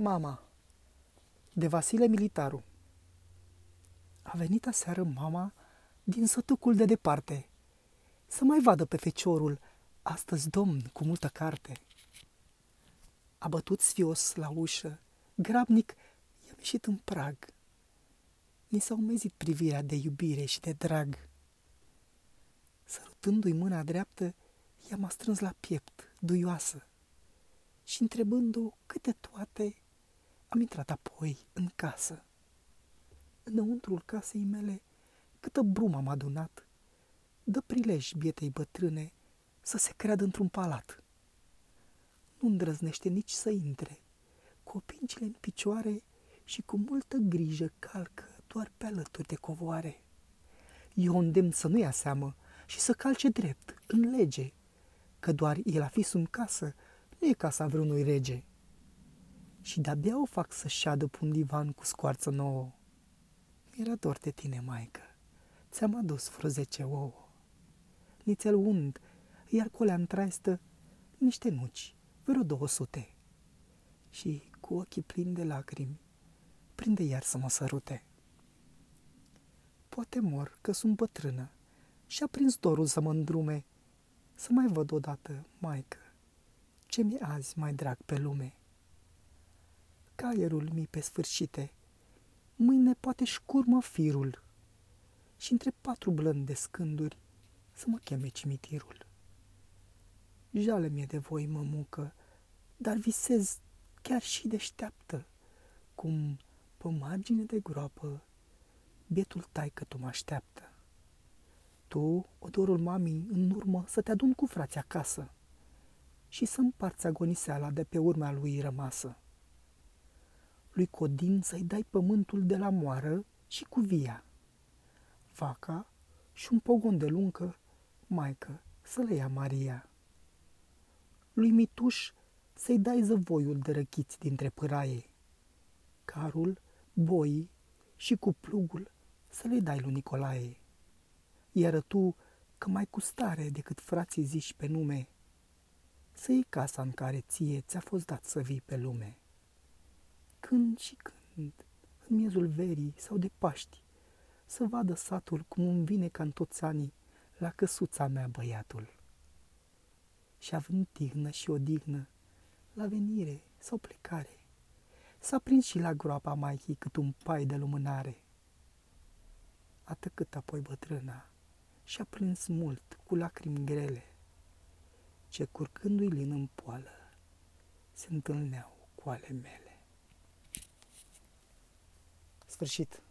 Mama de Vasile Militaru A venit aseară mama din sătucul de departe Să mai vadă pe feciorul, astăzi domn cu multă carte. A bătut sfios la ușă, grabnic i-am ieșit în prag. Ni s-a umezit privirea de iubire și de drag. Sărutându-i mâna dreaptă, i-am strâns la piept, duioasă, și întrebând-o câte toate, am intrat apoi în casă. Înăuntrul casei mele, câtă brumă am adunat, dă prilej bietei bătrâne să se creadă într-un palat. Nu îndrăznește nici să intre, cu opincile în picioare și cu multă grijă calcă doar pe alături de covoare. Eu îndemn să nu ia seamă și să calce drept, în lege, că doar el a fi în casă, nu e casa vreunui rege și de-abia o fac să șadă pe un divan cu scoarță nouă. Mi-era dor de tine, maică, ți-am adus vreo zece ouă. Nițel und, iar colea întreastă niște nuci, vreo două sute. Și cu ochii plini de lacrimi, prinde iar să mă sărute. Poate mor că sunt bătrână și-a prins dorul să mă îndrume, să mai văd odată, maică, ce mi-e azi mai drag pe lume caierul mi pe sfârșite. Mâine poate curmă firul și între patru blânde scânduri să mă cheme cimitirul. Jale mi-e de voi, mămucă, dar visez chiar și deșteaptă, cum pe margine de groapă bietul taică tu mă așteaptă. Tu, odorul mamii, în urmă să te adun cu frații acasă și să împarți agoniseala de pe urmea lui rămasă lui Codin să-i dai pământul de la moară și cu via. Vaca și un pogon de luncă, maică, să le ia Maria. Lui Mituș să-i dai zăvoiul de răchiți dintre pâraie. Carul, boii și cu plugul să le dai lui Nicolae. Iar tu, că mai cu stare decât frații zici pe nume, să iei casa în care ție ți-a fost dat să vii pe lume când și când, în miezul verii sau de Paști, să vadă satul cum îmi vine ca în toți anii la căsuța mea băiatul. Și având tihnă și odihnă, la venire sau plecare, s-a prins și la groapa maicii cât un pai de lumânare. A tăcât apoi bătrâna și a prins mult cu lacrimi grele, ce curcându-i lin în poală, se întâlneau cu ale mele. Sfârșit.